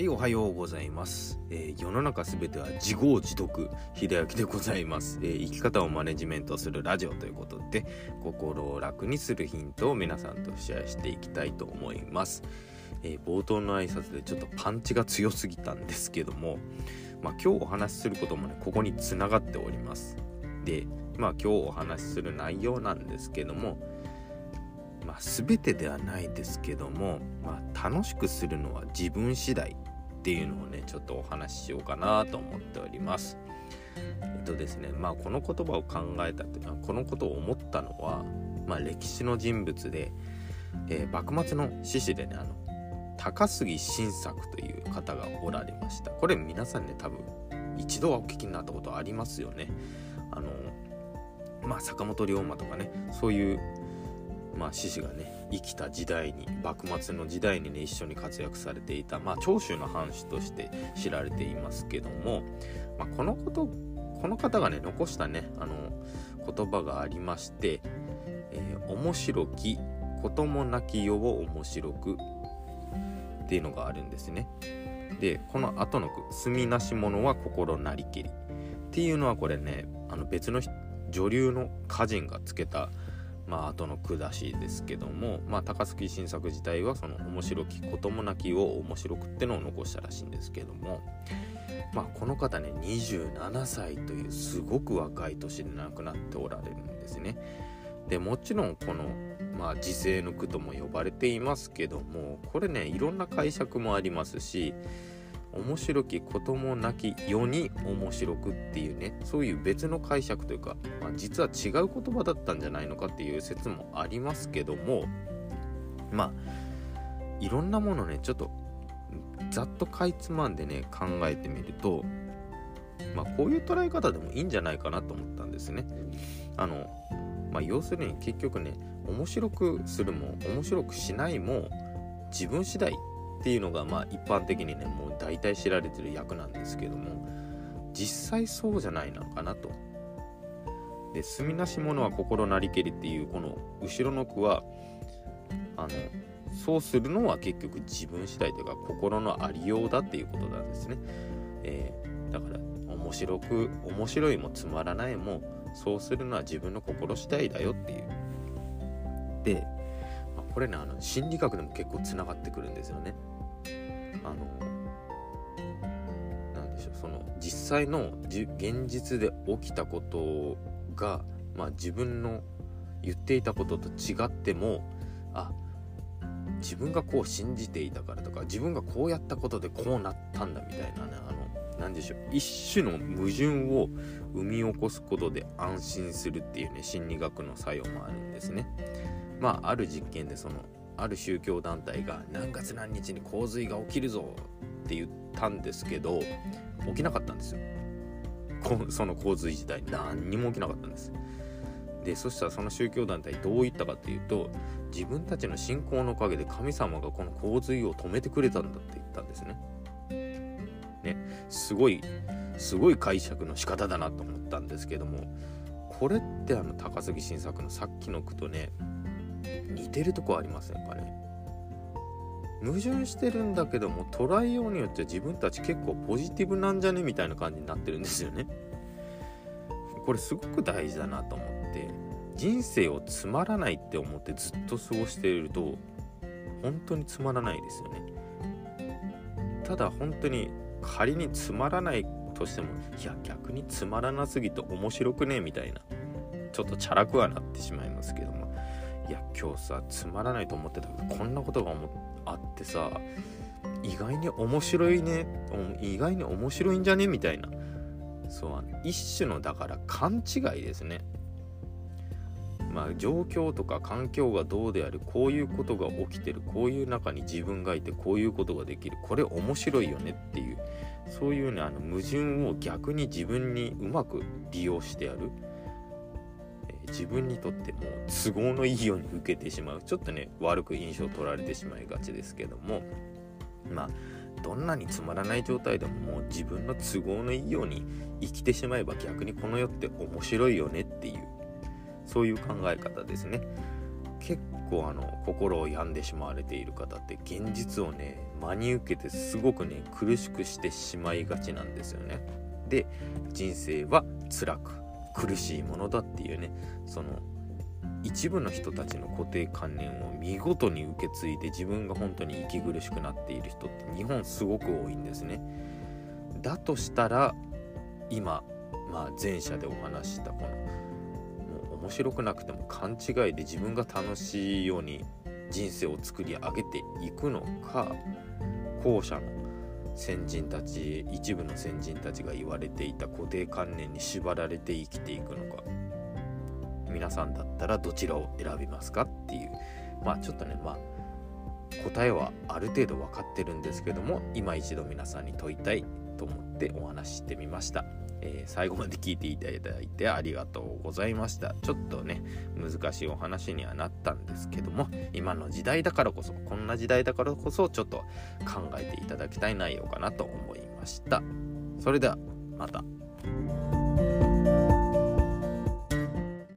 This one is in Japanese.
はいおはようございます、えー、世の中すべては自業自得秀明でございます、えー、生き方をマネジメントするラジオということで心を楽にするヒントを皆さんとシェアしていきたいと思います、えー、冒頭の挨拶でちょっとパンチが強すぎたんですけどもまあ、今日お話しすることもねここにつながっております。でまあ今日お話しする内容なんですけどもまあ、全てではないですけども、まあ、楽しくするのは自分次第。っていうのをねちょっとお話ししようかなと思っております。えっとですねまあこの言葉を考えたというかこのことを思ったのは、まあ、歴史の人物で、えー、幕末の志士でねあの高杉晋作という方がおられましたこれ皆さんね多分一度はお聞きになったことありますよねあのまあ坂本龍馬とかねそういうまあ、獅子がね生きた時代に幕末の時代にね一緒に活躍されていた、まあ、長州の藩主として知られていますけども、まあ、このことこの方がね残したねあの言葉がありまして「えー、面白きこともなき世を面白く」っていうのがあるんですね。でこの後の句「墨なし者は心なりけり」っていうのはこれねあの別の女流の歌人がつけたまあ後の句だしですけども、まあ、高槻新作自体はその面白きこともなきを面白くってのを残したらしいんですけども、まあ、この方ね27歳というすごく若い年で亡くなっておられるんですね。でもちろんこの、まあ、時世の句とも呼ばれていますけどもこれねいろんな解釈もありますし面白きこともなき世に面白くっていうねそういう別の解釈というか、まあ、実は違う言葉だったんじゃないのかっていう説もありますけどもまあいろんなものねちょっとざっとかいつまんでね考えてみるとまあこういう捉え方でもいいんじゃないかなと思ったんですね。あのまあ要するに結局ね面白くするも面白くしないも自分次第っていうのがまあ一般的にねもう大体知られてる役なんですけども実際そうじゃないのかなと。で「墨なし者は心なりけり」っていうこの後ろの句はあのそうするのは結局自分次第というか心のありようだっていうことなんですね。えー、だから面白く面白いもつまらないもそうするのは自分の心次第だよっていう。で、これねあの心理学でも結構つながってくるんですよね。あのなんでしょうその実際の現実で起きたことが、まあ、自分の言っていたことと違ってもあ自分がこう信じていたからとか自分がこうやったことでこうなったんだみたいなねあの何でしょう一種の矛盾を生み起こすことで安心するっていうね心理学の作用もあるんですね。まあある実験でそのある宗教団体が何月何日に洪水が起きるぞって言ったんですけど起きなかったんですよ。その洪水自体。何にも起きなかったんです。でそしたらその宗教団体どう言ったかっていうと自分たちの信仰のおかげで神様がこの洪水を止めてくれたんだって言ったんですね。ね。すごいすごい解釈の仕方だなと思ったんですけどもこれってあの高杉晋作のさっきの句とね似てるとこありませんかね？矛盾してるんだけども捉えようによっては自分たち結構ポジティブなんじゃね？みたいな感じになってるんですよね。これすごく大事だなと思って人生をつまらないって思ってずっと過ごしていると本当につまらないですよね。ただ本当に仮につまらないとしてもいや逆につまらなすぎて面白くね？みたいなちょっとチャラくはなってしまいますけども。や今日さつまらないと思ってたけどこんなことがあってさ意外に面白いね意外に面白いんじゃね？みたいな。そうあの一種のだから勘違いですね。まあ状況とか環境がどうであるこういうことが起きてるこういう中に自分がいてこういうことができるこれ面白いよねっていうそういうねあの矛盾を逆に自分にうまく利用してやる。自分にとっても都合のいいように受けてしまう。ちょっとね悪く印象を取られてしまいがちですけども。まあどんなにつまらない状態でももう自分の都合のいいように生きてしまえば逆にこの世って面白いよねっていうそういう考え方ですね。結構あの心を病んでしまわれている方って現実をね真に受けてすごくね苦しくしてしまいがちなんですよね。で人生は辛く。苦しいものだっていうねその一部の人たちの固定観念を見事に受け継いで自分が本当に息苦しくなっている人って日本すごく多いんですね。だとしたら今、まあ、前者でお話したこのもう面白くなくても勘違いで自分が楽しいように人生を作り上げていくのか後者の先人たち一部の先人たちが言われていた固定観念に縛られて生きていくのか。皆さんだったらどちらを選びますかっていう。まあちょっとねまあ答えはある程度分かってるんですけども今一度皆さんに問いたいと思ってお話ししてみました、えー、最後まで聞いていただいてありがとうございました。ちょっとね難しいお話にはなったんですけども今の時代だからこそこんな時代だからこそちょっと考えていただきたい内容かなと思いました。それではまた。